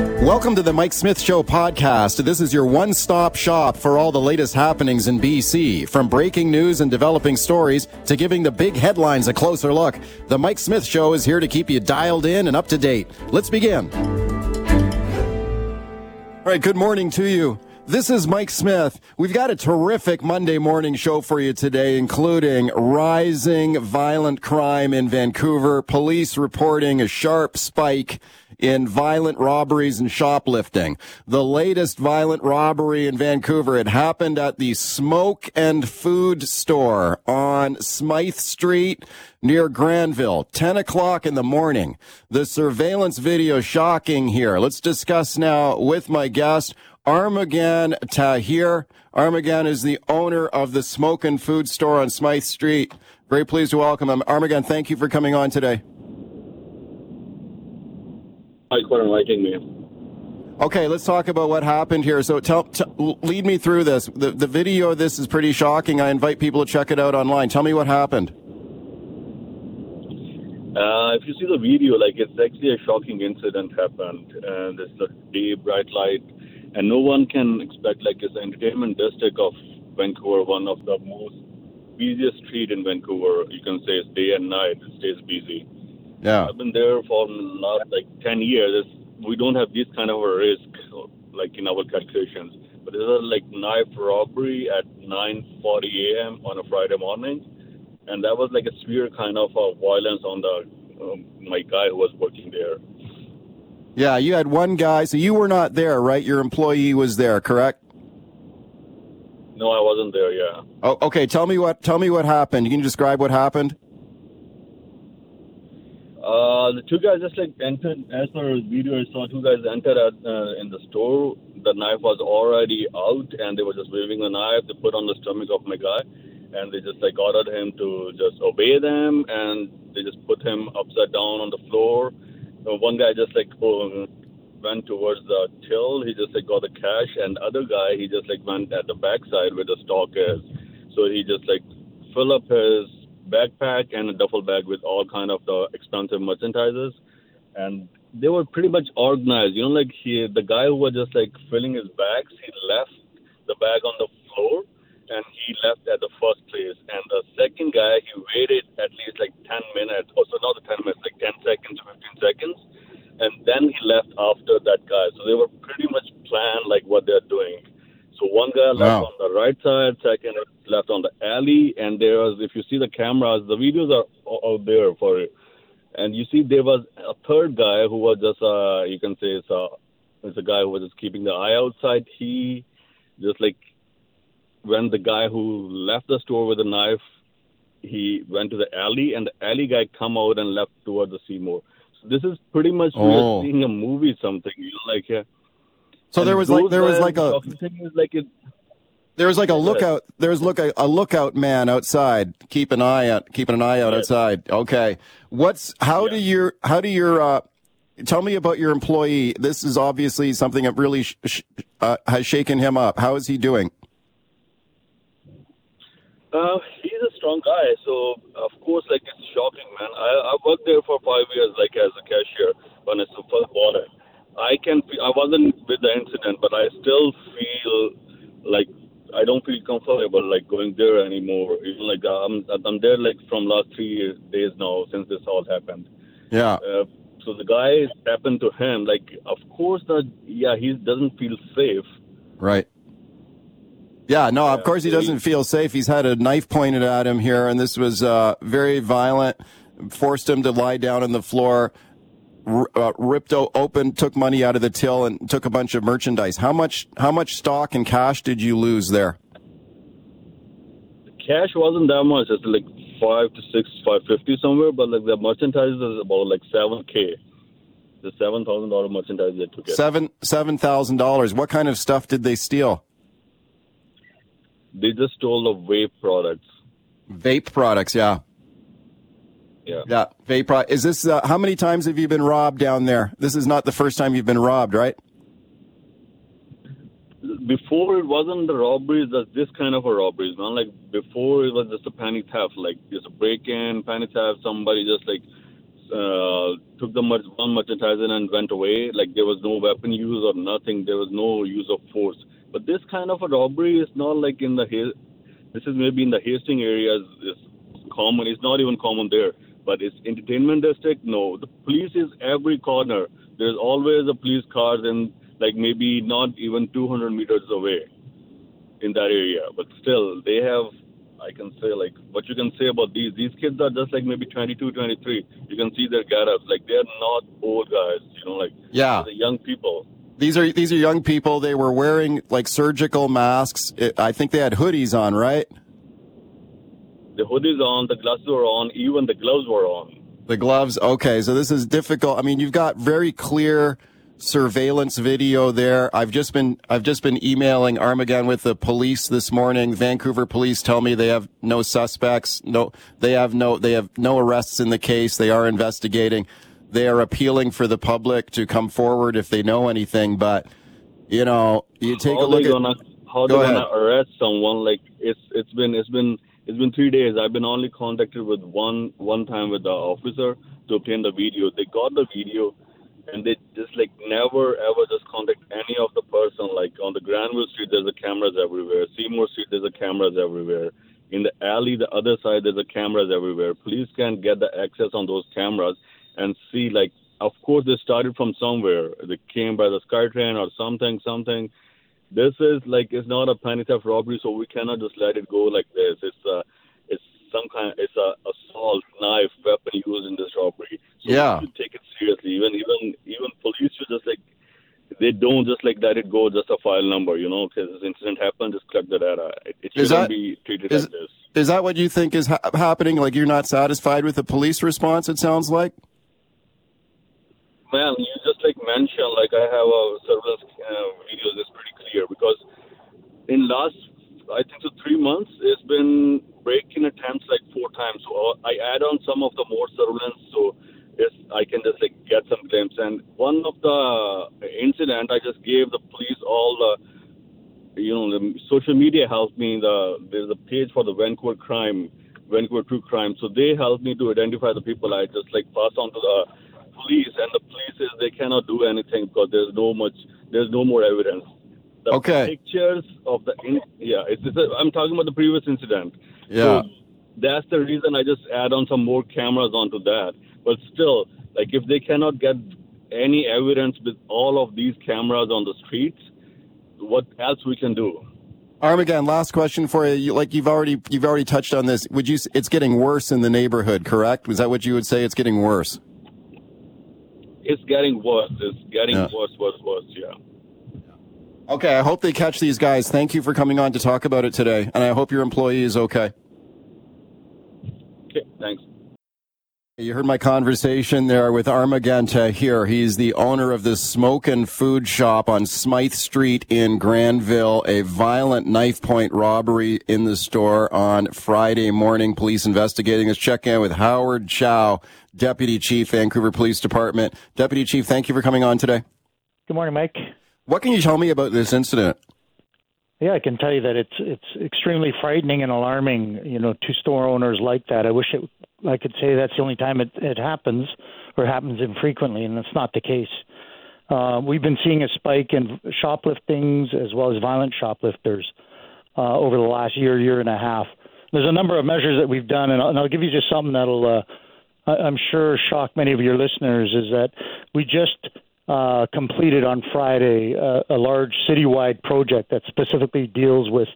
Welcome to the Mike Smith Show podcast. This is your one stop shop for all the latest happenings in BC. From breaking news and developing stories to giving the big headlines a closer look, the Mike Smith Show is here to keep you dialed in and up to date. Let's begin. All right, good morning to you. This is Mike Smith. We've got a terrific Monday morning show for you today, including rising violent crime in Vancouver, police reporting a sharp spike in violent robberies and shoplifting. The latest violent robbery in Vancouver, it happened at the Smoke and Food Store on Smithe Street near Granville, 10 o'clock in the morning. The surveillance video shocking here. Let's discuss now with my guest, Armagan Tahir. Armagan is the owner of the Smoke and Food Store on Smithe Street. Very pleased to welcome him. Armagan, thank you for coming on today. Thanks for inviting me. Okay, let's talk about what happened here. So, tell, t- lead me through this. The, the video of this is pretty shocking. I invite people to check it out online. Tell me what happened. Uh, if you see the video, like it's actually a shocking incident happened, and it's a day bright light, and no one can expect like it's the entertainment district of Vancouver, one of the most busiest street in Vancouver. You can say it's day and night, it stays busy. Yeah. I've been there for the last like 10 years. We don't have this kind of a risk, like in our calculations. But this is like knife robbery at 9:40 a.m. on a Friday morning, and that was like a severe kind of uh, violence on the um, my guy who was working there. Yeah, you had one guy, so you were not there, right? Your employee was there, correct? No, I wasn't there. Yeah. Oh, okay. Tell me what. Tell me what happened. You can you describe what happened. Uh, the two guys just like entered, as per video I saw, two guys entered at, uh, in the store. The knife was already out, and they were just waving the knife. They put on the stomach of my guy, and they just like ordered him to just obey them, and they just put him upside down on the floor. Uh, one guy just like oh, went towards the till. He just like got the cash, and other guy he just like went at the backside where the stock is. So he just like fill up his backpack and a duffel bag with all kind of the expensive merchandises, and they were pretty much organized. You know, like he, the guy who was just like filling his bags, he left the bag on the floor, and he left at the first place. And the second guy, he waited at least like 10 minutes, or so not the 10 minutes, like 10 seconds, 15 seconds, and then he left after that guy. So they were pretty much planned like what they're doing. So one guy left Wow. on the right side, second left on the alley, and there was, if you see the cameras, the videos are a- out there for it. And you see there was a third guy who was just, uh, you can say it's a, it's a guy who was just keeping the eye outside. He just like, when the guy who left the store with the knife, he went to the alley, and the alley guy come out and left towards the Seymour. So this is pretty much Oh. seeing a movie, something you know, like yeah. So there was like there was like a the thing is like there was like a lookout. There was look a, a lookout man outside, keep an eye out, keeping an eye out Yes. outside. Okay, what's how do Yeah. your how do your uh, tell me about your employee? This is obviously something that really sh- sh- uh, has shaken him up. How is he doing? Uh, he's a strong guy, so of course, like it's shocking, man. I I worked there for five years, like as a cashier when it's the first. I can feel, I wasn't with the incident, but I still feel like I don't feel comfortable like going there anymore. Even like I'm I'm there like from last three days now since this all happened. Yeah. Uh, so the guy happened to him. Like of course that yeah he doesn't feel safe. Right. Yeah, no, of course he doesn't feel safe. He's had a knife pointed at him here, and this was uh, very violent. Forced him to lie down on the floor, uh, ripped o- open, took money out of the till, and took a bunch of merchandise. How much? How much stock and cash did you lose there? The cash wasn't that much. It's like five to six, five fifty somewhere. But like the merchandise is about like seven k. The seven thousand dollar merchandise they took. Seven seven thousand dollars. What kind of stuff did they steal? They just stole the vape products. Vape products. Yeah, Yeah. yeah. Is this? Uh, how many times have you been robbed down there? This is not the first time you've been robbed, right? Before it wasn't the robberies, that's this kind of a robberies, man. Like before it was just a panic theft, like just a break in, panic theft, somebody just like uh, took the mer- one merchandiser and went away. Like there was no weapon use or nothing. There was no use of force. But this kind of a robbery is not like in the this is maybe in the Hastings area is, is common. It's not even common there. But it's entertainment district. No, the police is every corner. There's always a police car, and like maybe not even 200 meters away in that area. But still, they have I can say like what you can say about these these kids are just like maybe 22, 23. You can see their get-ups like they're not old guys, you know, like yeah, the young people. These are these are young people. They were wearing like surgical masks. It, I think they had hoodies on, right? The hoodies on, the glasses were on, even the gloves were on. The gloves. Okay, so this is difficult. I mean, you've got very clear surveillance video there. I've just been I've just been emailing Armagan with the police this morning. Vancouver police tell me they have no suspects. No, they have no they have no arrests in the case. They are investigating. They are appealing for the public to come forward if they know anything. But you know, you take how a look gonna, at how Go they gonna arrest someone. Like it's it's been it's been it's been three days. I've been only contacted with one one time with the officer to obtain the video. They got the video and they just like never ever just contact any of the person. Like on the Granville Street, there's a cameras everywhere. Seymour Street, there's a cameras everywhere. In the alley, the other side, there's a cameras everywhere. Police can't get the access on those cameras and see. Like, of course, they started from somewhere. They came by the SkyTrain or something, something. This is like it's not a petty theft robbery, so we cannot just let it go like this. It's uh, it's some kind, it's a assault, knife, weapon used in this robbery. So Yeah. take it seriously. Even even even police should just like they don't just like let it go, just a file number, you know, because this incident happened, just collect the data. It, it Is shouldn't that- be treated is- like this. Is that what you think is ha- happening? Like you're not satisfied with the police response? It sounds like. Man, you just like mentioned, like I have a surveillance uh, videos. It's because in last, I think so three months, it's been break-in attempts like four times. So uh, I add on some of the more surveillance, so I can just like get some glimpse. And one of the incident, I just gave the police all the, you know, the social media helped me. The there's a page for the Vancouver crime, Vancouver true crime. So they helped me to identify the people. I just like pass on to the police, and the police is they cannot do anything because there's no much, there's no more evidence. The Okay. pictures of the in, yeah, it's, it's a, I'm talking about the previous incident. Yeah. So that's the reason I just add on some more cameras onto that. But still, like if they cannot get any evidence with all of these cameras on the streets, what else we can do? Armagan, last question for you. you. Like you've already you've already touched on this. Would you? It's getting worse in the neighborhood, correct? Was that what you would say? It's getting worse. It's getting worse. It's getting Yeah. worse, worse, worse. Yeah. Okay, I hope they catch these guys. Thank you for coming on to talk about it today, and I hope your employee is okay. Okay. Thanks. You heard my conversation there with Armagan Tahir. He's the owner of the Smoke and Food Shop on Smithe Street in Granville. A violent knife point robbery in the store on Friday morning. Police investigating. Let's check in with Howard Chow, Deputy Chief, Vancouver Police Department. Deputy Chief, thank you for coming on today. Good morning, Mike. What can you tell me about this incident? Yeah, I can tell you that it's it's extremely frightening and alarming. You know, two store owners like that. I wish it, I could say that's the only time it, it happens, or happens infrequently, and that's not the case. Uh, we've been seeing a spike in shopliftings as well as violent shoplifters uh, over the last year, year and a half. There's a number of measures that we've done, and I'll, and I'll give you just something that'll, uh, I- I'm sure, shock many of your listeners. Is that we just uh, completed on Friday uh, a large citywide project that specifically deals with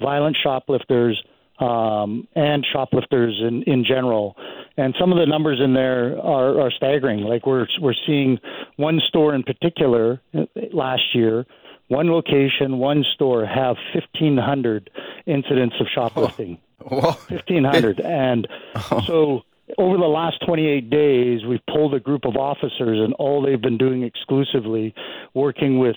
violent shoplifters um, and shoplifters in, in general. And some of the numbers in there are, are staggering. Like we're we're seeing one store in particular uh, last year, one location, one store have 1,500 incidents of shoplifting. Well, 1500 and so over the last 28 days we've pulled a group of officers and all they've been doing exclusively working with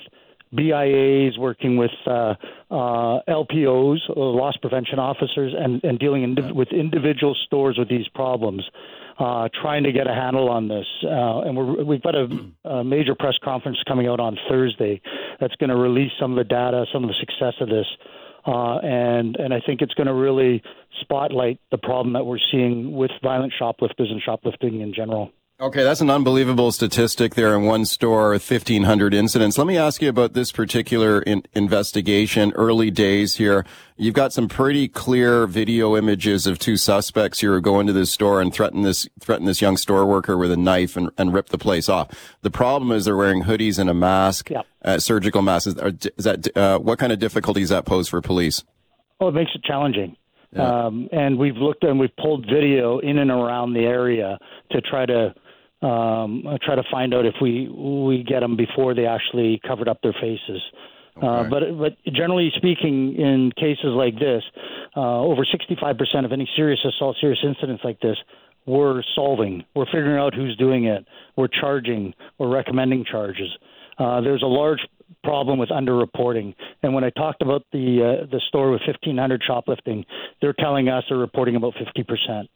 BIAs working with uh, uh, LPOs uh, loss prevention officers and, and dealing indiv- with individual stores with these problems uh, trying to get a handle on this. Uh, and we're, we've got a, a major press conference coming out on Thursday that's going to release some of the data some of the success of this uh, and and I think it's going to really spotlight the problem that we're seeing with violent shoplifters and shoplifting in general. Okay, that's an unbelievable statistic there in one store, 1,500 incidents. Let me ask you about this particular in- investigation, early days here. You've got some pretty clear video images of two suspects here who go into this store and threaten this, threaten this young store worker with a knife and, and rip the place off. The problem is they're wearing hoodies and a mask, Yep. uh, surgical masks. Is, is that, uh, what kind of difficulties that pose for police? Oh, it makes it challenging. Um, and we've looked and we've pulled video in and around the area to try to um, try to find out if we we get them before they actually covered up their faces. Uh, but but generally speaking, in cases like this, uh, over 65% of any serious assault, serious incidents like this, we're solving. We're figuring out who's doing it. We're charging. We're recommending charges. Uh, there's a large problem with underreporting. And when I talked about the uh, the store with 1,500 shoplifting, they're telling us they're reporting about 50 percent.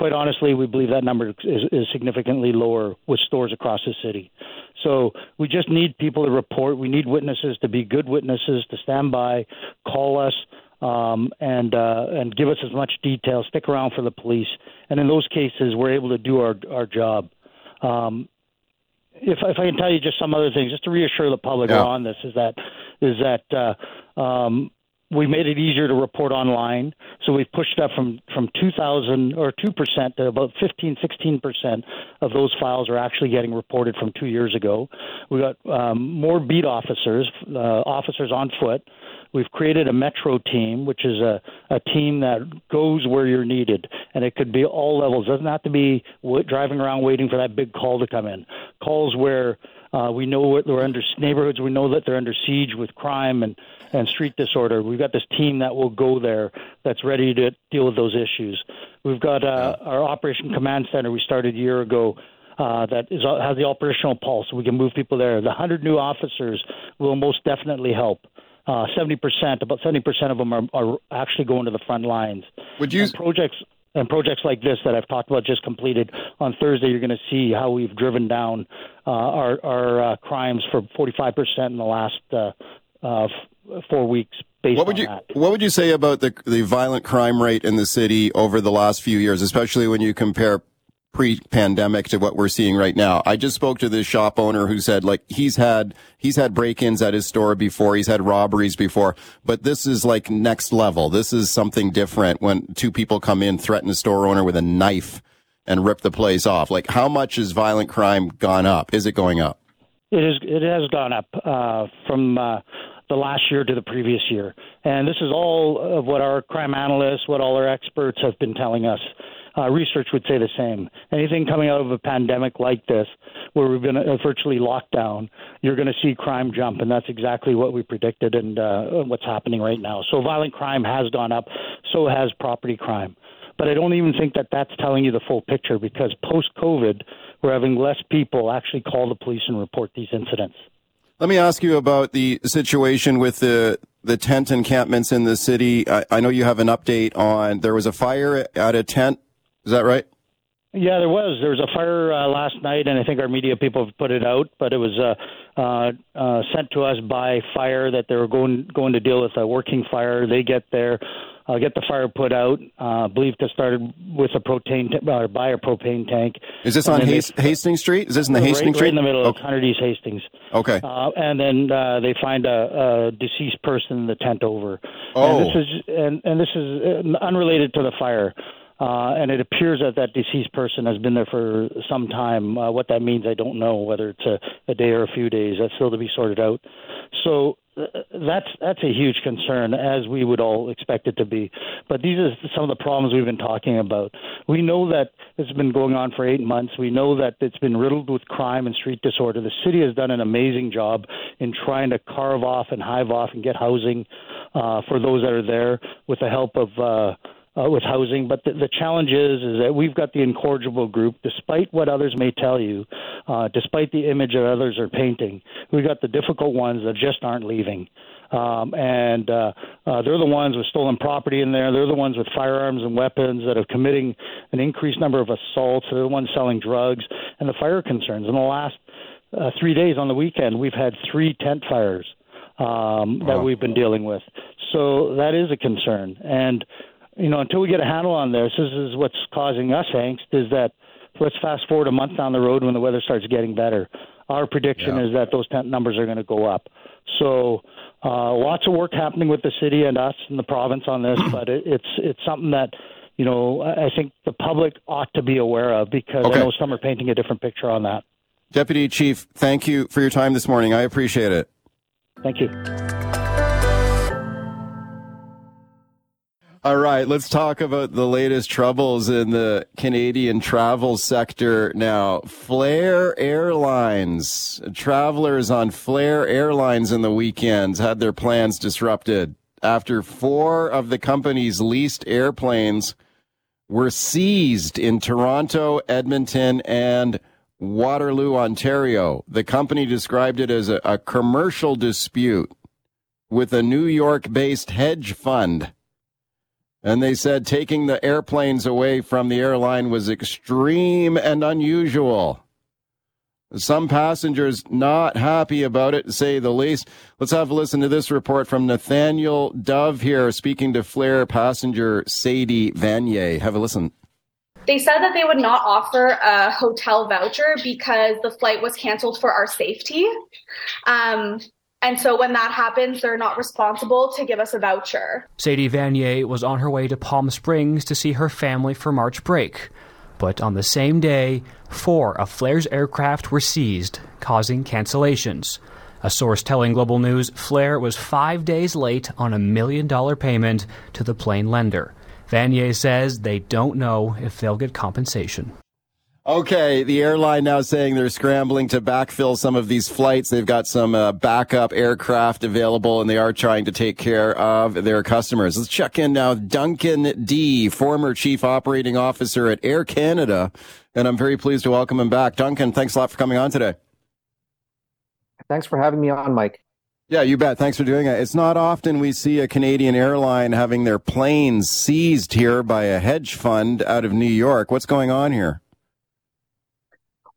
Quite honestly, we believe that number is, is significantly lower with stores across the city. So we just need people to report. We need witnesses to be good witnesses to stand by, call us, um, and uh, and give us as much detail. Stick around for the police, and in those cases, we're able to do our our job. Um, if, if I can tell you just some other things, just to reassure the public Yeah. on this, is that is that uh, um, we made it easier to report online. So we've pushed up from from 2,000 or 2 percent to about 15, 16 percent of those files are actually getting reported from two years ago. We got um, more beat officers, uh, officers on foot. We've created a metro team, which is a, a team that goes where you're needed, and it could be all levels. It doesn't have to be driving around waiting for that big call to come in. Calls where uh, we know what they're under neighborhoods. We know that they're under siege with crime and and street disorder. We've got this team that will go there that's ready to deal with those issues. We've got uh, our Operation Command Center we started a year ago. Uh, that is has the operational pulse. We can move people there. The hundred new officers will most definitely help. Uh, Seventy percent, about seventy percent of them are, are actually going to the front lines. Would you, And projects and projects like this that I've talked about just completed on Thursday, you're going to see how we've driven down uh, our our uh, crimes for 45 percent in the last uh, uh, f- four weeks. Based what would on you, that. what would you say about the, the violent crime rate in the city over the last few years, especially when you compare pre-pandemic to what we're seeing right now. I just spoke to this shop owner who said like he's had he's had break-ins at his store before, he's had robberies before, but this is like next level. This is something different when two people come in, threaten a store owner with a knife and rip the place off. Like how much has violent crime gone up? Is it going up? It is. It has gone up uh, from uh, the last year to the previous year, and this is all of what our crime analysts, what all our experts have been telling us. Uh, research would say the same. Anything coming out of a pandemic like this, where we've been uh, virtually locked down, you're going to see crime jump, and that's exactly what we predicted and uh, what's happening right now. So violent crime has gone up, so has property crime. But I don't even think that that's telling you the full picture because post COVID, we're having less people actually call the police and report these incidents. Let me ask you about the situation with the the tent encampments in the city. I, I know you have an update on there was a fire at a tent. Is that right? Yeah, there was. There was a fire uh, last night, and I think our media people have put it out. But it was uh, uh, uh, sent to us by fire that they were going going to deal with a working fire. They get there, uh, get the fire put out. Uh, believed to start with a propane t- or by a propane tank. Is this And on then they- Hastings Street? Is this in the right, Hastings right Street? in the middle of Okay. 100 East Hastings. okay. Uh, and then uh, they find a, a deceased person in the tent over. Oh. And this is and, and this is uh, unrelated to the fire. Uh, and it appears that that deceased person has been there for some time. Uh, what that means, I don't know. Whether it's a, a day or a few days, that's still to be sorted out. So uh, that's that's a huge concern, as we would all expect it to be. But these are some of the problems we've been talking about. We know that it's been going on for eight months. We know that it's been riddled with crime and street disorder. The city has done an amazing job in trying to carve off and hive off and get housing uh, for those that are there with the help of. Uh, uh, with housing, but the, the challenge is is that we've got the incorrigible group. Despite what others may tell you, uh, despite the image that others are painting, we've got the difficult ones that just aren't leaving. Um, and uh, uh, they're the ones with stolen property in there. They're the ones with firearms and weapons that are committing an increased number of assaults. They're the ones selling drugs and the fire concerns. In the last uh, three days on the weekend, we've had three tent fires um, that we've been dealing with. So that is a concern. And you know, until we get a handle on this, this is what's causing us angst. Is that let's fast forward a month down the road when the weather starts getting better. Our prediction yeah. is that those tent numbers are going to go up. So uh, lots of work happening with the city and us and the province on this, but it, it's it's something that you know I think the public ought to be aware of because okay. I know some are painting a different picture on that. Deputy Chief, thank you for your time this morning. I appreciate it. Thank you. All right, let's talk about the latest troubles in the Canadian travel sector now. Flair Airlines, travelers on Flair Airlines in the weekends had their plans disrupted after four of the company's leased airplanes were seized in Toronto, Edmonton, and Waterloo, Ontario. The company described it as a, a commercial dispute with a New York based hedge fund and they said taking the airplanes away from the airline was extreme and unusual. Some passengers not happy about it, to say the least. Let's have a listen to this report from Nathaniel Dove here, speaking to Flair passenger Sadie Vanier. Have a listen. They said that they would not offer a hotel voucher because the flight was canceled for our safety. Um, and so when that happens, they're not responsible to give us a voucher. Sadie Vanier was on her way to Palm Springs to see her family for March break. But on the same day, four of Flair's aircraft were seized, causing cancellations. A source telling Global News Flair was five days late on a million dollar payment to the plane lender. Vanier says they don't know if they'll get compensation. Okay, the airline now saying they're scrambling to backfill some of these flights. They've got some uh, backup aircraft available and they are trying to take care of their customers. Let's check in now. Duncan Dee, former chief operating officer at Air Canada. And I'm very pleased to welcome him back. Duncan, thanks a lot for coming on today. Thanks for having me on, Mike. Yeah, you bet. Thanks for doing it. It's not often we see a Canadian airline having their planes seized here by a hedge fund out of New York. What's going on here?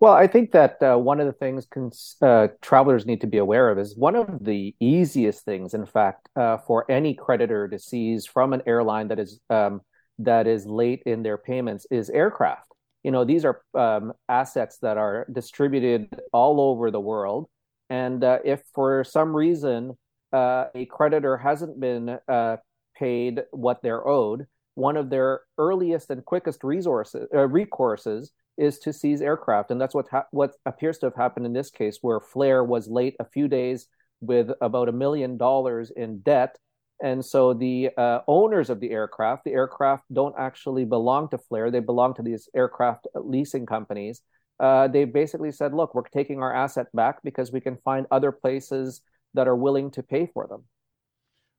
Well, I think that uh, one of the things cons- uh, travelers need to be aware of is one of the easiest things, in fact, uh, for any creditor to seize from an airline that is um, that is late in their payments is aircraft. You know, these are um, assets that are distributed all over the world, and uh, if for some reason uh, a creditor hasn't been uh, paid what they're owed, one of their earliest and quickest resources recourses is to seize aircraft, and that's what ha- what appears to have happened in this case, where Flair was late a few days with about a million dollars in debt, and so the uh, owners of the aircraft, the aircraft don't actually belong to Flair; they belong to these aircraft leasing companies. Uh, they basically said, "Look, we're taking our asset back because we can find other places that are willing to pay for them."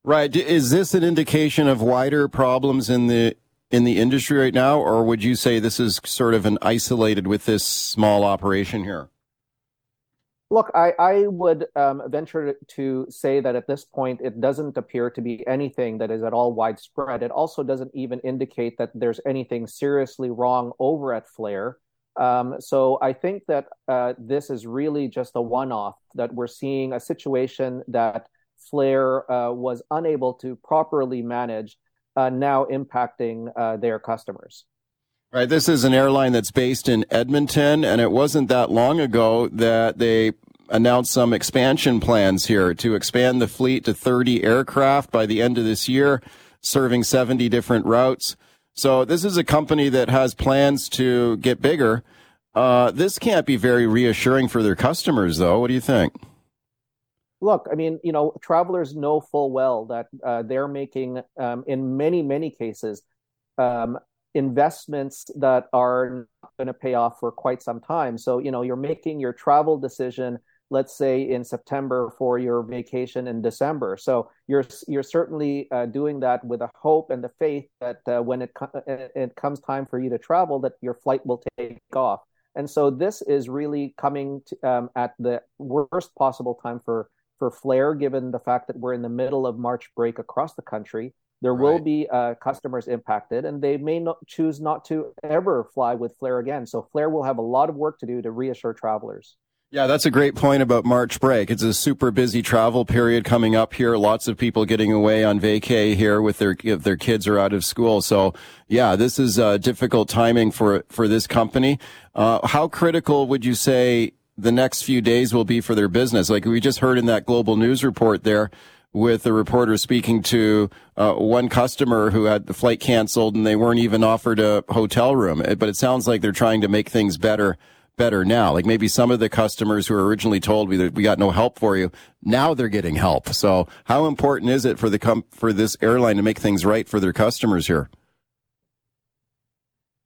Right. Is this an indication of wider problems in the in the industry right now, or would you say this is sort of an isolated with this small operation here? Look, I, I would um, venture to say that at this point, it doesn't appear to be anything that is at all widespread. It also doesn't even indicate that there's anything seriously wrong over at Flair. Um, so I think that uh, this is really just a one off, that we're seeing a situation that Flair uh, was unable to properly manage uh, now impacting uh, their customers. Right. This is an airline that's based in Edmonton, and it wasn't that long ago that they announced some expansion plans here to expand the fleet to 30 aircraft by the end of this year, serving 70 different routes. So this is a company that has plans to get bigger. Uh, this can't be very reassuring for their customers, though. What do you think? Look, I mean, you know, travelers know full well that uh, they're making, um, in many, many cases, um, investments that are going to pay off for quite some time. So, you know, you're making your travel decision, let's say in September for your vacation in December. So you're you're certainly uh, doing that with a hope and the faith that uh, when it co- it comes time for you to travel, that your flight will take off. And so this is really coming to, um, at the worst possible time for for Flair, given the fact that we're in the middle of March break across the country. There right. will be uh, customers impacted, and they may not choose not to ever fly with Flair again. So Flair will have a lot of work to do to reassure travelers. Yeah, that's a great point about March break. It's a super busy travel period coming up here. Lots of people getting away on vacay here with their if their kids are out of school. So, yeah, this is uh, difficult timing for for this company. Uh, how critical would you say the next few days will be for their business? Like we just heard in that global news report there with a reporter speaking to uh, one customer who had the flight canceled and they weren't even offered a hotel room. But it sounds like they're trying to make things better better now. Like maybe some of the customers who were originally told we we got no help for you, now they're getting help. So how important is it for the com- for this airline to make things right for their customers here?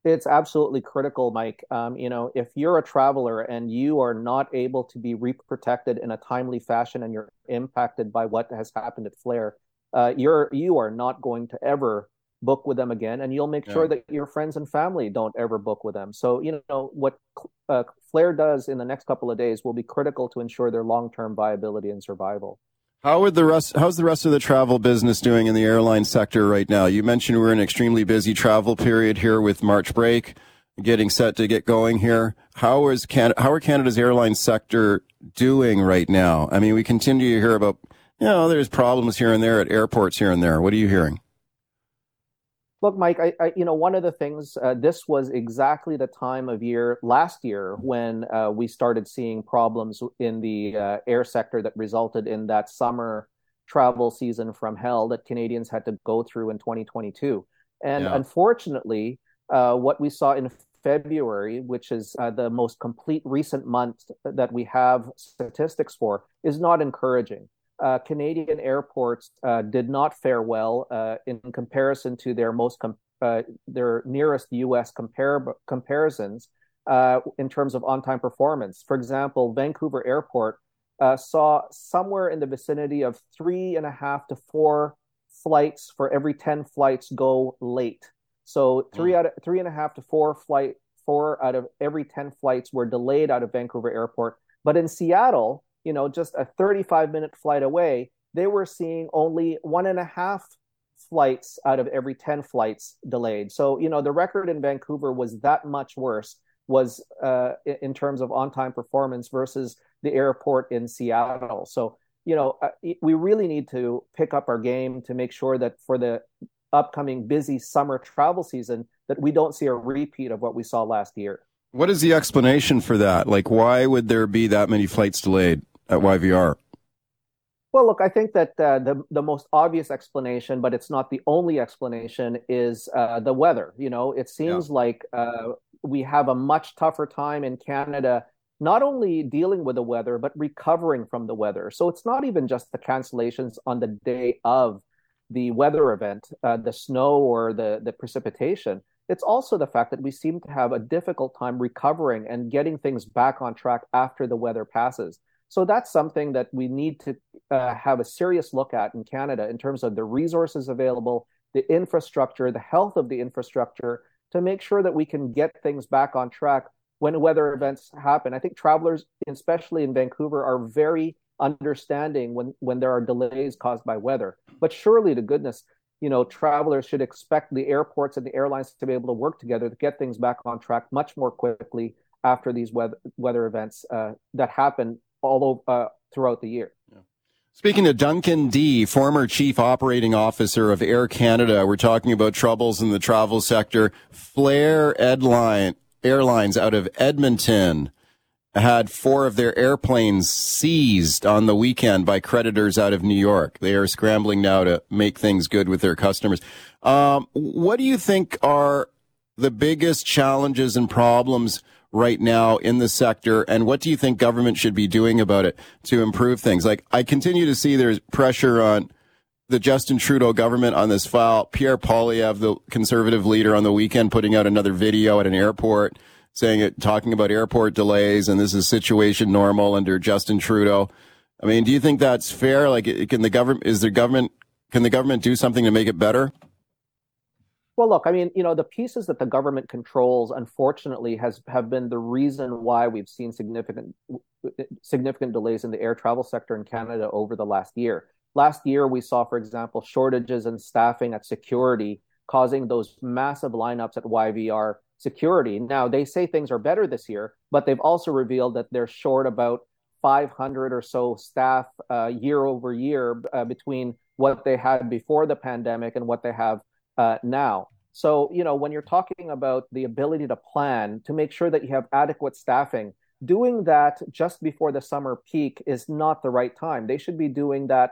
It's absolutely critical, Mike. Um, you know, if you're a traveler and you are not able to be reprotected in a timely fashion, and you're impacted by what has happened at Flair, uh, you're you are not going to ever book with them again, and you'll make yeah. sure that your friends and family don't ever book with them. So, you know, what uh, Flair does in the next couple of days will be critical to ensure their long-term viability and survival. How would the rest? How's the rest of the travel business doing in the airline sector right now? You mentioned we're in an extremely busy travel period here with March break, getting set to get going here. How is Can- How are Canada's airline sector doing right now? I mean, we continue to hear about you know there's problems here and there at airports here and there. What are you hearing? Look, Mike, I, I, you know, one of the things, uh, this was exactly the time of year last year when uh, we started seeing problems in the uh, air sector that resulted in that summer travel season from hell that Canadians had to go through in 2022. And yeah. unfortunately, uh, what we saw in February, which is uh, the most complete recent month that we have statistics for, is not encouraging uh, Canadian airports uh, did not fare well uh, in comparison to their most com- uh, their nearest U.S. Compar- comparisons uh, in terms of on-time performance. For example, Vancouver Airport uh, saw somewhere in the vicinity of three and a half to four flights for every ten flights go late. So three mm. out of three and a half to four flight four out of every ten flights were delayed out of Vancouver Airport. But in Seattle, you know, just a 35 minute flight away, they were seeing only one and a half flights out of every 10 flights delayed. So, you know, the record in Vancouver was that much worse was uh, in terms of on-time performance versus the airport in Seattle. So, you know, uh, we really need to pick up our game to make sure that for the upcoming busy summer travel season that we don't see a repeat of what we saw last year. What is the explanation for that? Like, why would there be that many flights delayed? At YVR? Well, look, I think that uh, the the most obvious explanation, but it's not the only explanation, is uh, the weather. You know, it seems yeah. like uh, we have a much tougher time in Canada, not only dealing with the weather but recovering from the weather. So it's not even just the cancellations on the day of the weather event, uh, the snow or the the precipitation. It's also the fact that we seem to have a difficult time recovering and getting things back on track after the weather passes. So that's something that we need to uh, have a serious look at in Canada in terms of the resources available, the infrastructure, the health of the infrastructure to make sure that we can get things back on track when weather events happen. I think travelers, especially in Vancouver, are very understanding when when there are delays caused by weather. But surely to goodness, you know, travelers should expect the airports and the airlines to be able to work together to get things back on track much more quickly after these weather weather events uh, that happen all uh, throughout the year. Speaking to Duncan Dee, former chief operating officer of Air Canada, we're talking about troubles in the travel sector. Flair Edline, Airlines out of Edmonton had four of their airplanes seized on the weekend by creditors out of New York. They are scrambling now to make things good with their customers. Um, what do you think are the biggest challenges and problems right now in the sector? And what do you think government should be doing about it to improve things? Like, I continue to see there's pressure on the Justin Trudeau government on this file. Pierre Poilievre, the conservative leader on the weekend, putting out another video at an airport saying it, talking about airport delays and this is situation normal under Justin Trudeau. I mean, do you think that's fair? Like, can the government, is the government, can the government do something to make it better? Well, look, I mean, you know, the pieces that the government controls, unfortunately, has have been the reason why we've seen significant significant delays in the air travel sector in Canada over the last year. Last year, we saw, for example, shortages in staffing at security, causing those massive lineups at YVR security. Now, they say things are better this year, but they've also revealed that they're short about 500 or so staff uh, year over year uh, between what they had before the pandemic and what they have uh, now. So, you know, when you're talking about the ability to plan to make sure that you have adequate staffing, doing that just before the summer peak is not the right time. They should be doing that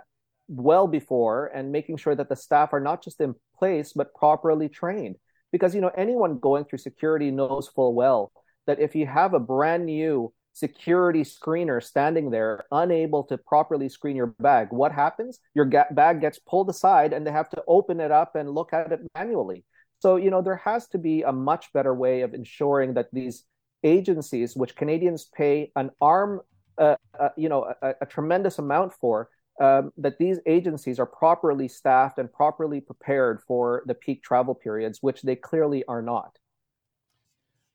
well before and making sure that the staff are not just in place but properly trained because you know anyone going through security knows full well that if you have a brand new security screener standing there unable to properly screen your bag. What happens? Your ga- bag gets pulled aside and they have to open it up and look at it manually. So you know there has to be a much better way of ensuring that these agencies which canadians pay an arm uh, uh, you know a, a tremendous amount for um, that these agencies are properly staffed and properly prepared for the peak travel periods, which they clearly are not.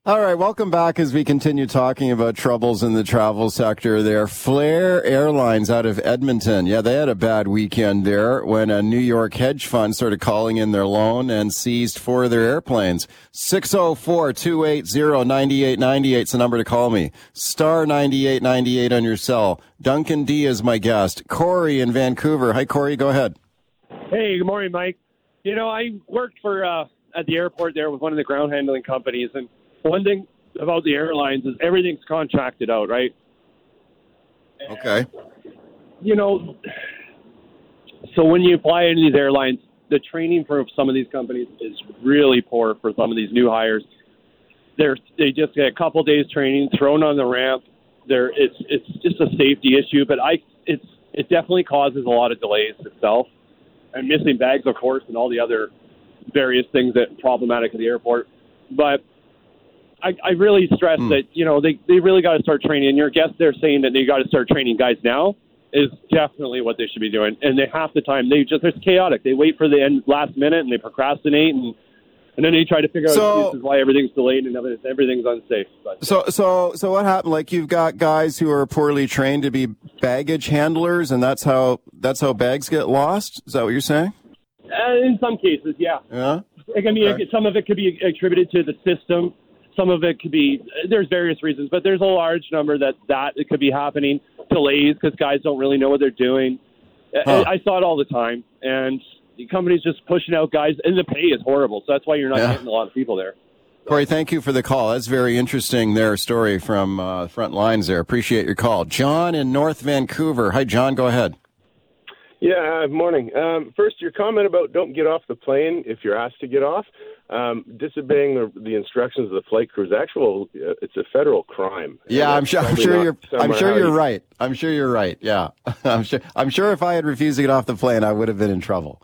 All right, welcome back as we continue talking about troubles in the travel sector there. Flair Airlines out of Edmonton. Yeah, they had a bad weekend there when a New York hedge fund started calling in their loan and seized four of their airplanes. 604-280-9898 is the number to call me. Star 9898 on your cell. Duncan Dee is my guest. Corey in Vancouver. Hi, Corey, go ahead. Hey, good morning, Mike. You know, I worked for, uh, at the airport there with one of the ground handling companies and one thing about the airlines is everything's contracted out, right? Okay. You know, so when you apply into these airlines, the training for some of these companies is really poor for some of these new hires. They're they just get a couple days training thrown on the ramp. There, it's it's just a safety issue, but I it's it definitely causes a lot of delays itself, and missing bags, of course, and all the other various things that problematic at the airport. But I, I really stress mm. that you know they they really got to start training. And your guest there saying that they got to start training guys now is definitely what they should be doing. And they half the time they just it's chaotic. They wait for the end last minute and they procrastinate and and then they try to figure out so, excuses why everything's delayed and everything's unsafe. But. So so so what happened? Like you've got guys who are poorly trained to be baggage handlers, and that's how that's how bags get lost. Is that what you're saying? Uh, in some cases, yeah. Yeah. I mean, okay. some of it could be attributed to the system some of it could be there's various reasons, but there's a large number that that it could be happening. Delays because guys don't really know what they're doing. Huh. I, I saw it all the time, and the company's just pushing out guys, and the pay is horrible. So that's why you're not yeah. getting a lot of people there. Corey, thank you for the call. That's very interesting. Their story from uh, front lines there. Appreciate your call, John in North Vancouver. Hi, John. Go ahead. Yeah, uh, morning. Um, first, your comment about don't get off the plane if you're asked to get off. Um, disobeying the, the, instructions of the flight crew is actual. Uh, it's a federal crime. Yeah, I'm sure. I'm sure you're. I'm sure you're you... right. I'm sure you're right. Yeah, I'm sure. I'm sure if I had refused to get off the plane, I would have been in trouble.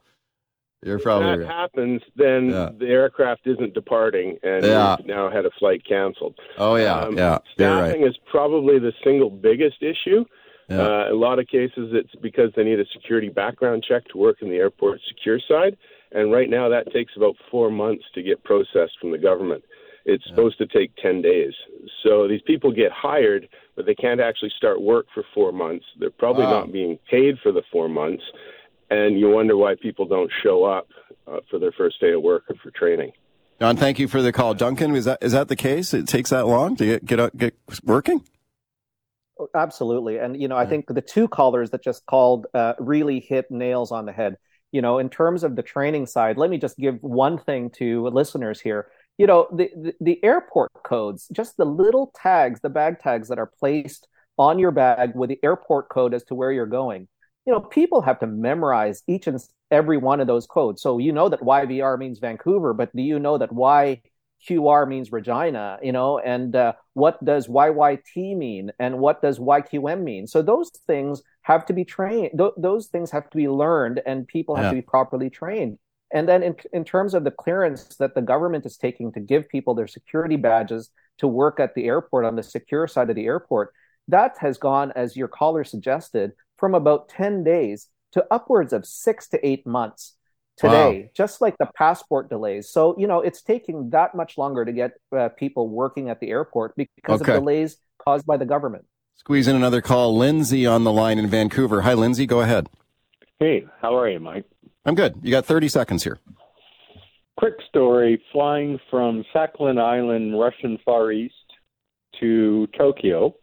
You're probably if that right. happens, then yeah. the aircraft isn't departing, and yeah. you've now had a flight canceled. Oh yeah, um, yeah. Staffing right. is probably the single biggest issue. Yeah. Uh, a lot of cases, it's because they need a security background check to work in the airport secure side, and right now that takes about four months to get processed from the government. It's yeah. supposed to take 10 days. So these people get hired, but they can't actually start work for four months. They're probably wow. not being paid for the four months, and you wonder why people don't show up uh, for their first day of work or for training. John, thank you for the call. Duncan, is that is that the case? It takes that long to get get, get working? Oh, absolutely. And, you know, I think the two callers that just called uh, really hit nails on the head. You know, in terms of the training side, let me just give one thing to listeners here. You know, the, the, the airport codes, just the little tags, the bag tags that are placed on your bag with the airport code as to where you're going. You know, people have to memorize each and every one of those codes. So you know that YVR means Vancouver, but do you know that Y QR means Regina, you know, and uh, what does YYT mean and what does YQM mean? So those things have to be trained. Th- those things have to be learned and people have yeah. to be properly trained. And then in, in terms of the clearance that the government is taking to give people their security badges to work at the airport on the secure side of the airport, that has gone, as your caller suggested, from about 10 days to upwards of six to eight months today, wow. just like the passport delays. So, you know, it's taking that much longer to get uh, people working at the airport because okay. of delays caused by the government. Squeeze in another call. Lindsay on the line in Vancouver. Hi, Lindsay. Go ahead. Hey, how are you, Mike? I'm good. You got 30 seconds here. Quick story flying from Sakhalin Island, Russian Far East to Tokyo,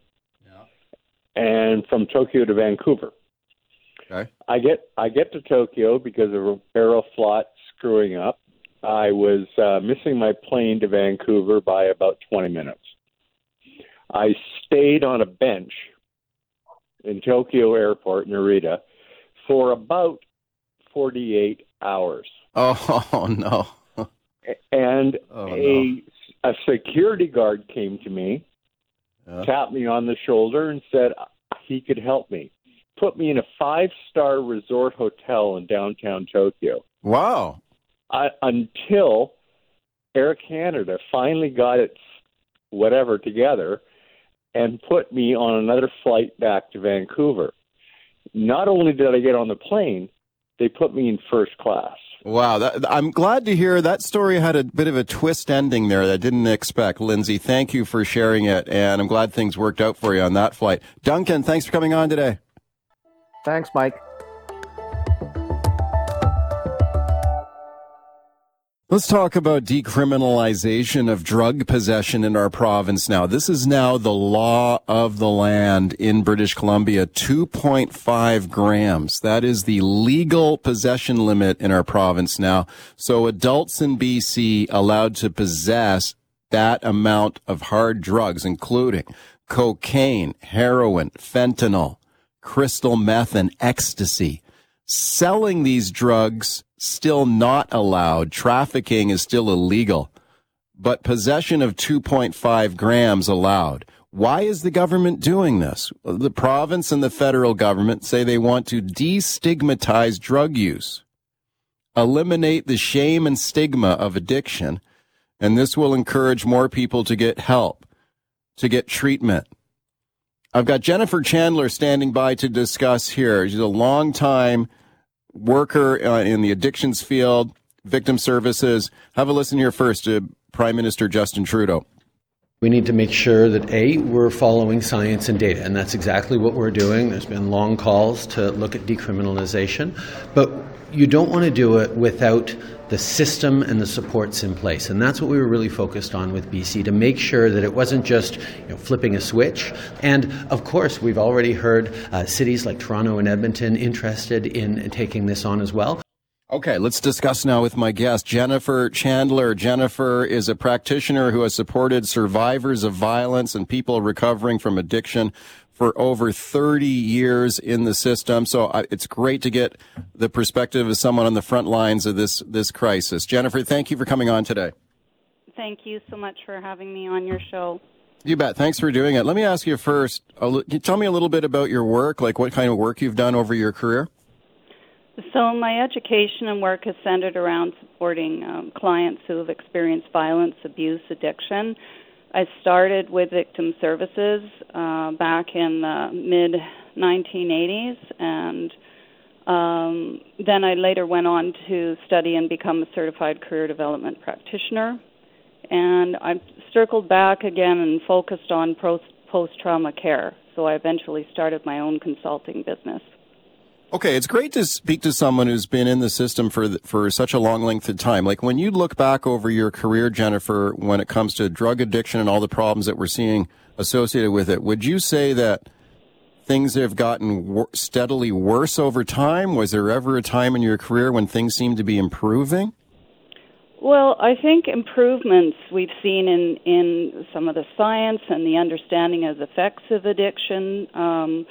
yeah. and from Tokyo to Vancouver. Okay. I get I get to Tokyo because of Aeroflot screwing up. I was uh, missing my plane to Vancouver by about 20 minutes. I stayed on a bench in Tokyo Airport, Narita, for about 48 hours. Oh, no. And Oh, a, a security guard came to me, Yeah. tapped me on the shoulder, and said he could help me. Put me in a five star resort hotel in downtown Tokyo. Wow. I, until Air Canada finally got its whatever together and put me on another flight back to Vancouver. Not only did I get on the plane, they put me in first class. Wow, that, I'm glad to hear that story had a bit of a twist ending there that I didn't expect. Lindsay, thank you for sharing it, and I'm glad things worked out for you on that flight. Duncan, thanks for coming on today. Thanks, Mike. Let's talk about decriminalization of drug possession in our province now. This is now the law of the land in British Columbia 2.5 grams. That is the legal possession limit in our province now. So adults in BC allowed to possess that amount of hard drugs, including cocaine, heroin, fentanyl, crystal meth, and ecstasy selling these drugs still not allowed. Trafficking is still illegal, but possession of 2.5 grams allowed. Why is the government doing this? The province and the federal government say they want to destigmatize drug use, eliminate the shame and stigma of addiction, and this will encourage more people to get help, to get treatment. I've got Jennifer Chandler standing by to discuss here. She's a long time worker uh, in the addictions field, victim services. Have a listen here first to Prime Minister Justin Trudeau. We need to make sure that A, we're following science and data, and that's exactly what we're doing. There's been long calls to look at decriminalization, but you don't want to do it without the system and the supports in place. And that's what we were really focused on with BC to make sure that it wasn't just you know, flipping a switch. And of course, we've already heard uh, cities like Toronto and Edmonton interested in taking this on as well. Okay, let's discuss now with my guest, Jennifer Chandler. Jennifer is a practitioner who has supported survivors of violence and people recovering from addiction for over 30 years in the system. So uh, it's great to get the perspective of someone on the front lines of this, this crisis. Jennifer, thank you for coming on today. Thank you so much for having me on your show. You bet. Thanks for doing it. Let me ask you first, a li- can you tell me a little bit about your work, like what kind of work you've done over your career? So, my education and work is centered around supporting um, clients who have experienced violence, abuse, addiction. I started with victim services uh, back in the mid 1980s, and um, then I later went on to study and become a certified career development practitioner. And I circled back again and focused on post trauma care. So I eventually started my own consulting business. Okay, it's great to speak to someone who's been in the system for for such a long length of time. Like when you look back over your career, Jennifer, when it comes to drug addiction and all the problems that we're seeing associated with it, would you say that things have gotten wor- steadily worse over time? Was there ever a time in your career when things seemed to be improving? Well, I think improvements we've seen in in some of the science and the understanding of the effects of addiction. Um,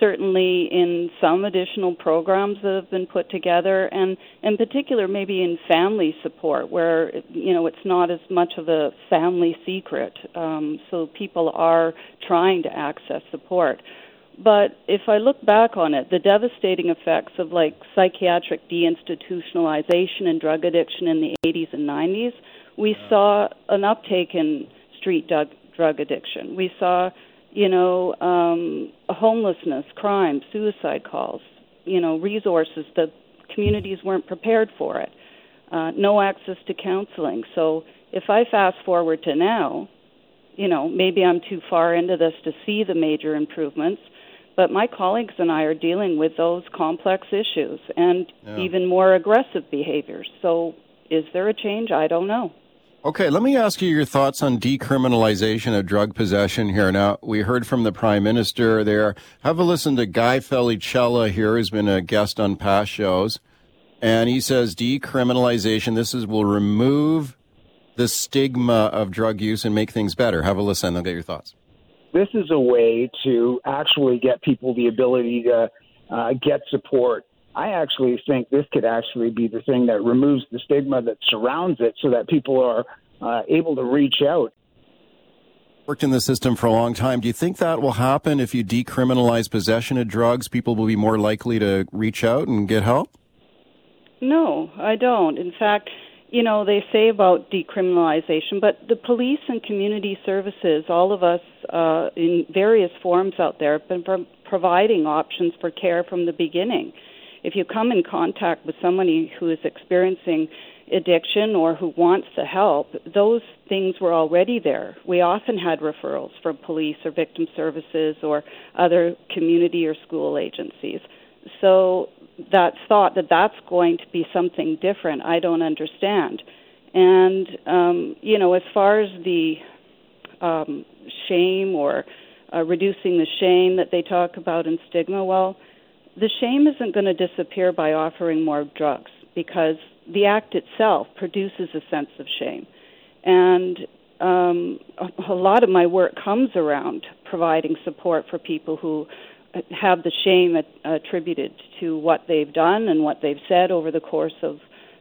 certainly in some additional programs that have been put together and in particular maybe in family support where you know it's not as much of a family secret. Um, so people are trying to access support. But if i look back on it the devastating effects of like psychiatric deinstitutionalization and drug addiction in the 80s and 90s we saw an uptake in street drug drug addiction. We saw you know, um, homelessness, crime, suicide calls, you know, resources that communities weren't prepared for it, uh, no access to counseling. So if I fast forward to now, you know, maybe I'm too far into this to see the major improvements, but my colleagues and I are dealing with those complex issues and Yeah. even more aggressive behaviors. So is there a change? I don't know. Okay, let me ask you your thoughts on decriminalization of drug possession here. Now, we heard from the Prime Minister there. Have a listen to Guy Felicella here, who's been a guest on past shows. and he says decriminalization. This is will remove the stigma of drug use and make things better. Have a listen. They'll get your thoughts. This is a way to actually get people the ability to uh, get support. I actually think this could actually be the thing that removes the stigma that surrounds it so that people are uh, able to reach out. Worked in the system for a long time. Do you think that will happen if you decriminalize possession of drugs? People will be more likely to reach out and get help? No, I don't. In fact, you know, they say about decriminalization, but the police and community services, all of us uh, in various forms out there, have been pro- providing options for care from the beginning. If you come in contact with somebody who is experiencing addiction or who wants to help, those things were already there. We often had referrals from police or victim services or other community or school agencies. So that thought that that's going to be something different, I don't understand. And um, you know, as far as the um, shame or uh, reducing the shame that they talk about in stigma, well, the shame isn't going to disappear by offering more drugs because the act itself produces a sense of shame. And um, a, a lot of my work comes around providing support for people who have the shame attributed to what they've done and what they've said over the course of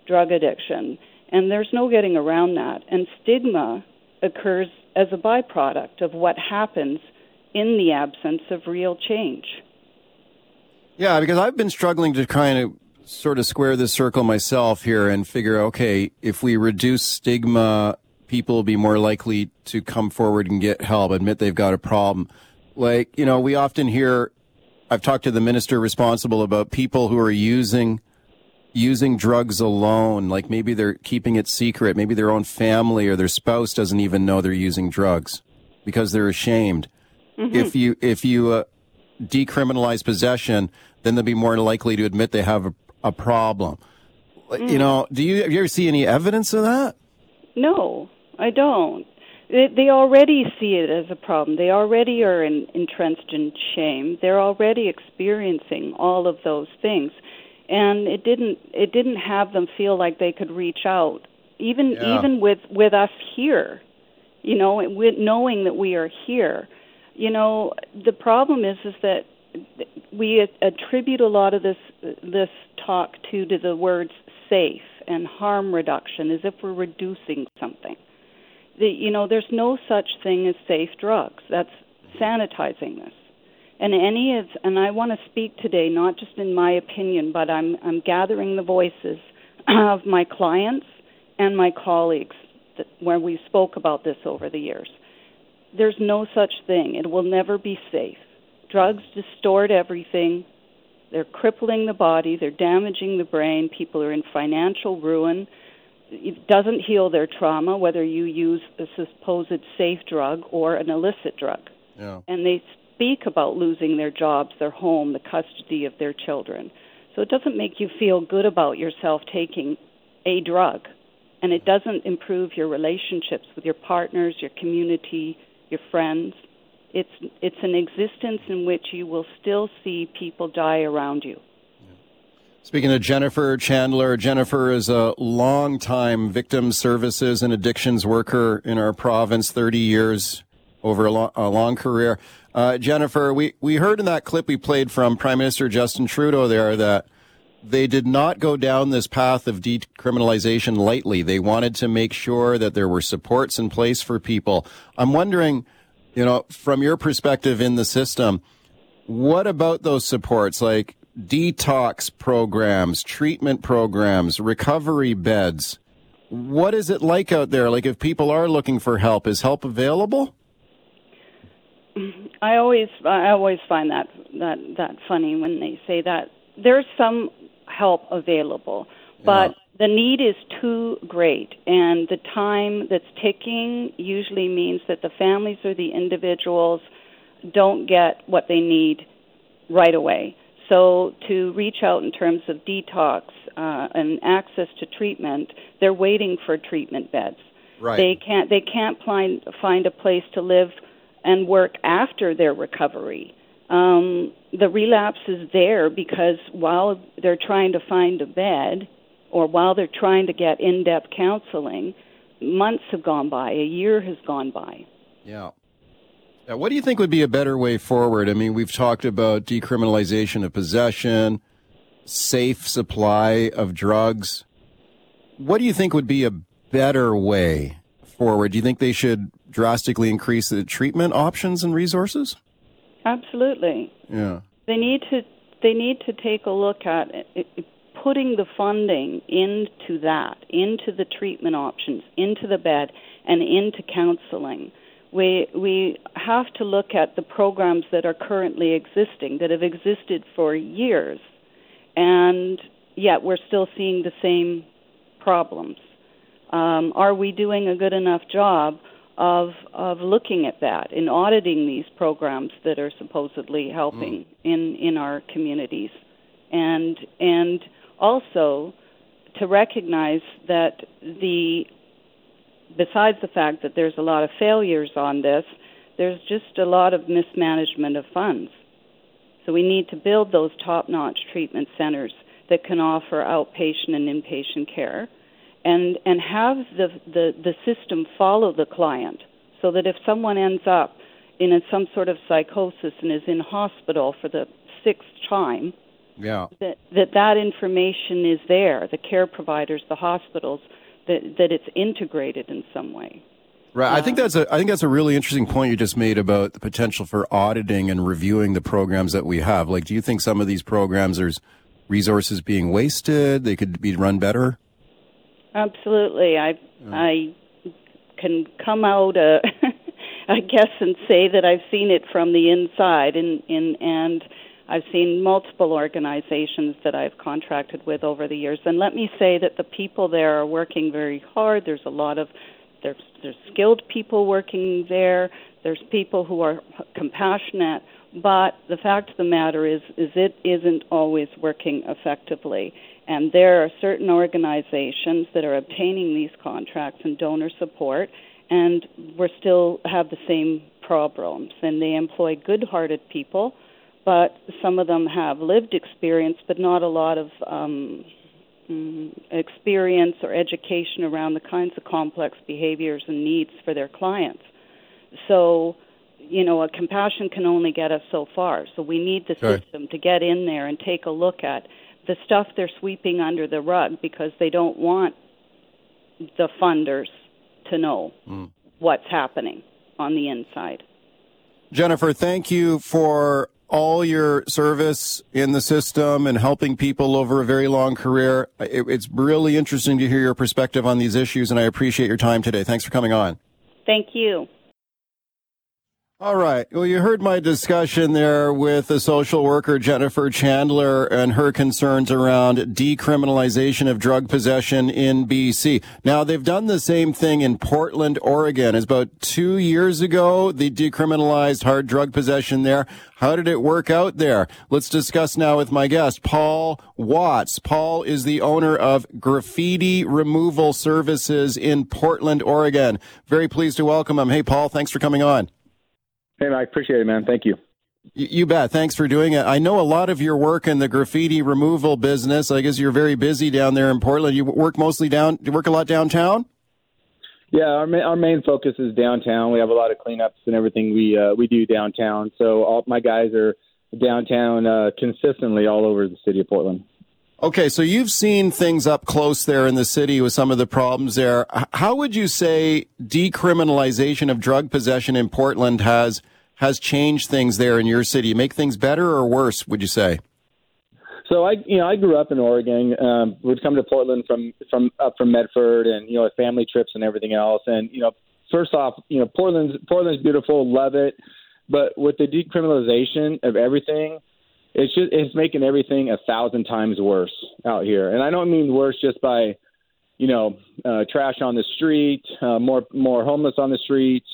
drug addiction. And there's no getting around that. And stigma occurs as a byproduct of what happens in the absence of real change. Yeah, because I've been struggling to kind of sort of square this circle myself here and figure, okay, if we reduce stigma, people will be more likely to come forward and get help, admit they've got a problem. Like, you know, we often hear I've talked to the minister responsible about people who are using using drugs alone. Like maybe they're keeping it secret. Maybe their own family or their spouse doesn't even know they're using drugs because they're ashamed. Mm-hmm. If you if you uh, decriminalize possession, then they'll be more likely to admit they have a, a problem. Mm. You know, do you, you ever see any evidence of that? No, I don't. They, they already see it as a problem. They already are in, entrenched in shame. They're already experiencing all of those things, and it didn't it didn't have them feel like they could reach out, even yeah. even with with us here, you know, with knowing that we are here. You know, the problem is is that we attribute a lot of this this talk to to the words safe and harm reduction as if we're reducing something the, you know, there's no such thing as safe drugs. That's sanitizing this. And any of, and I want to speak today, not just in my opinion, but I'm I'm gathering the voices of my clients and my colleagues that, where we spoke about this over the years. There's no such thing. It will never be safe. Drugs distort everything. They're crippling the body. They're damaging the brain. People are in financial ruin it doesn't heal their trauma, whether you use a supposed safe drug or an illicit drug. Yeah. And they speak about losing their jobs, their home, the custody of their children. So it doesn't make you feel good about yourself taking a drug. And it doesn't improve your relationships with your partners, your community, your friends. It's it's an existence in which you will still see people die around you. Speaking of Jennifer Chandler, Jennifer is a long-time victim services and addictions worker in our province, 30 years over a long, a long career. Uh, Jennifer, we, we heard in that clip we played from Prime Minister Justin Trudeau there that they did not go down this path of decriminalization lightly. They wanted to make sure that there were supports in place for people. I'm wondering, you know, from your perspective in the system, what about those supports? Like, detox programs, treatment programs, recovery beds. What is it like out there? Like, if people are looking for help, is help available? I always, I always find that that that funny when they say that. There's some help available, but yeah. the need is too great, and the time that's ticking usually means that the families or the individuals don't get what they need right away. So to reach out in terms of detox uh, and access to treatment, they're waiting for treatment beds. Right. They can't they can't find find a place to live and work after their recovery. Um, the relapse is there because while they're trying to find a bed or while they're trying to get in depth counseling, months have gone by, a year has gone by. Yeah. Now, what do you think would be a better way forward? I mean, we've talked about decriminalization of possession, safe supply of drugs. What do you think would be a better way forward? Do you think they should drastically increase the treatment options and resources? Absolutely. Yeah. They need to they need to take a look at it, it, putting the funding into that, into the treatment options, into the bed, and into counseling. We we have to look at the programs that are currently existing that have existed for years, and yet we're still seeing the same problems. Um, are we doing a good enough job of of looking at that and auditing these programs that are supposedly helping mm. in in our communities. And and also to recognize that the besides the fact that there's a lot of failures on this there's just a lot of mismanagement of funds. So we need to build those top-notch treatment centers that can offer outpatient and inpatient care and and have the, the the system follow the client so that if someone ends up in a, some sort of psychosis and is in hospital for the sixth time yeah that that that information is there the care providers the hospitals that that it's integrated in some way Right. I think um, that's a I think that's a really interesting point you just made about the potential for auditing and reviewing the programs that we have. Like do you think some of these programs there's resources being wasted, they could be run better? Absolutely. I I can come out uh, I guess and say that I've seen it from the inside and in and I've seen multiple organizations that I've contracted with over the years and let me say that the people there are working very hard. There's a lot of there's there's skilled people working there. There's people who are compassionate, but the fact of the matter is is it isn't always working effectively and there are certain organizations that are obtaining these contracts and donor support, and we still have the same problems. And they employ good-hearted people, but some of them have lived experience, but not a lot of um, mm, experience or education around the kinds of complex behaviors and needs for their clients. So, you know, a compassion can only get us so far. So we need the Sure. system to get in there and take a look at the stuff they're sweeping under the rug because they don't want the funders to know Mm. what's happening on the inside. Jennifer, thank you for all your service in the system and helping people over a very long career. It, it's really interesting to hear your perspective on these issues, and I appreciate your time today. Thanks for coming on. Thank you. All right. Well, you heard my discussion there with the social worker Jennifer Chandler and her concerns around decriminalization of drug possession in BC. Now, they've done the same thing in Portland, Oregon. It's about two years ago, they decriminalized hard drug possession there. How did it work out there? Let's discuss now with my guest, Paul Watts. Paul is the owner of Graffiti Removal Services in Portland, Oregon. Very pleased to welcome him. Hey, Paul, thanks for coming on. Hey, I appreciate it, man. Thank you. You bet. Thanks for doing it. I know a lot of your work in the graffiti removal business. I guess you're very busy down there in Portland. You work mostly down. You work a lot downtown. Yeah, our ma- our main focus is downtown. We have a lot of cleanups and everything we uh, we do downtown. So all my guys are downtown uh, consistently all over the city of Portland. Okay, so you've seen things up close there in the city with some of the problems there. How would you say decriminalization of drug possession in Portland has has changed things there in your city? Make things better or worse? Would you say? So I, you know, I grew up in Oregon. Um, would come to Portland from from up from Medford, and you know, family trips and everything else. And you know, first off, you know, Portland's Portland's beautiful, love it. But with the decriminalization of everything, it's just it's making everything a thousand times worse out here. And I don't mean worse just by, you know, uh, trash on the street, uh, more more homeless on the streets,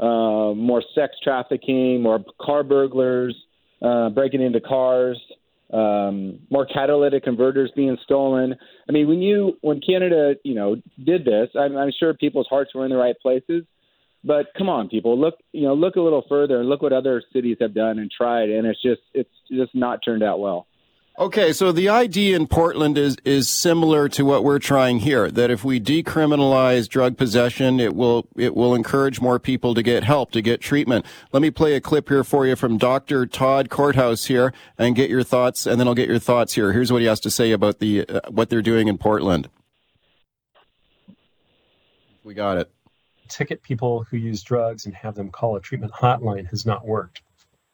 uh, more sex trafficking, more car burglars, uh, breaking into cars um, more catalytic converters being stolen. I mean, when you when Canada, you know, did this, I'm, I'm sure people's hearts were in the right places, But come on, people, look you know look a little further and look what other cities have done and tried, and it's just it's just not turned out well. Okay, so the idea in Portland is is similar to what we're trying here. That if we decriminalize drug possession, it will it will encourage more people to get help, to get treatment. Let me play a clip here for you from Dr. Todd Korthuis here, and get your thoughts, and then I'll get your thoughts here. Here's what he has to say about the uh, what they're doing in Portland. We got it. Ticket people who use drugs and have them call a treatment hotline has not worked.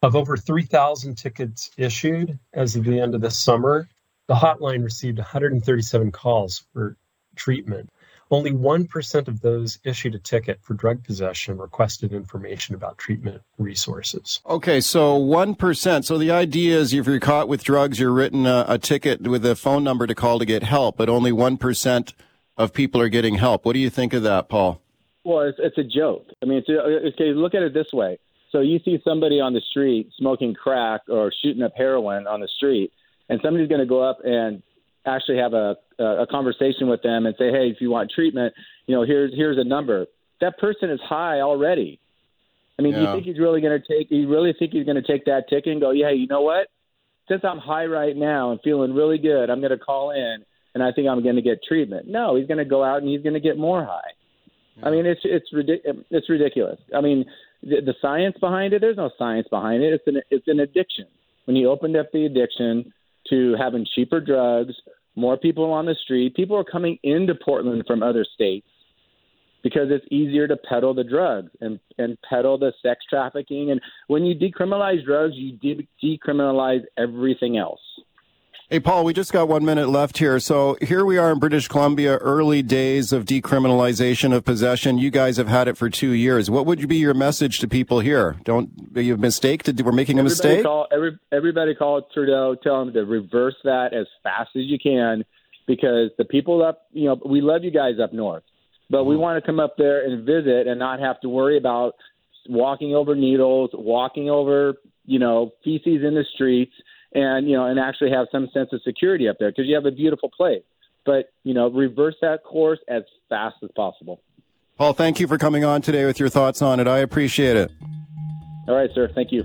Of over 3,000 tickets issued as of the end of this summer, the hotline received 137 calls for treatment. Only 1% of those issued a ticket for drug possession requested information about treatment resources. Okay, so 1%. So the idea is if you're caught with drugs, you're written a, a ticket with a phone number to call to get help, but only 1% of people are getting help. What do you think of that, Paul? Well, it's, it's a joke. I mean, it's, okay, look at it this way. So you see somebody on the street smoking crack or shooting up heroin on the street, and somebody's going to go up and actually have a, a conversation with them and say, "Hey, if you want treatment, you know, here's here's a number." That person is high already. I mean, yeah. do you think he's really going to take? You really think he's going to take that ticket and go, "Yeah, you know what? Since I'm high right now and feeling really good, I'm going to call in and I think I'm going to get treatment." No, he's going to go out and he's going to get more high. I mean, it's it's ridiculous. It's ridiculous. I mean, the, the science behind it, there's no science behind it. It's an it's an addiction. When you opened up the addiction to having cheaper drugs, more people on the street, people are coming into Portland from other states because it's easier to peddle the drugs and and peddle the sex trafficking. And when you decriminalize drugs, you de- decriminalize everything else. Hey, Paul, we just got one minute left here. So here we are in British Columbia, early days of decriminalization of possession. You guys have had it for two years. What would be your message to people here? Don't you mistake? To, we're making a everybody mistake. Call, every, everybody call Trudeau. Tell him to reverse that as fast as you can, because the people up, you know, we love you guys up north, but we mm-hmm. want to come up there and visit and not have to worry about walking over needles, walking over, you know, feces in the streets and you know and actually have some sense of security up there because you have a beautiful place. But you know reverse that course as fast as possible. Paul thank you for coming on today with your thoughts on it. I appreciate it. All right sir. Thank you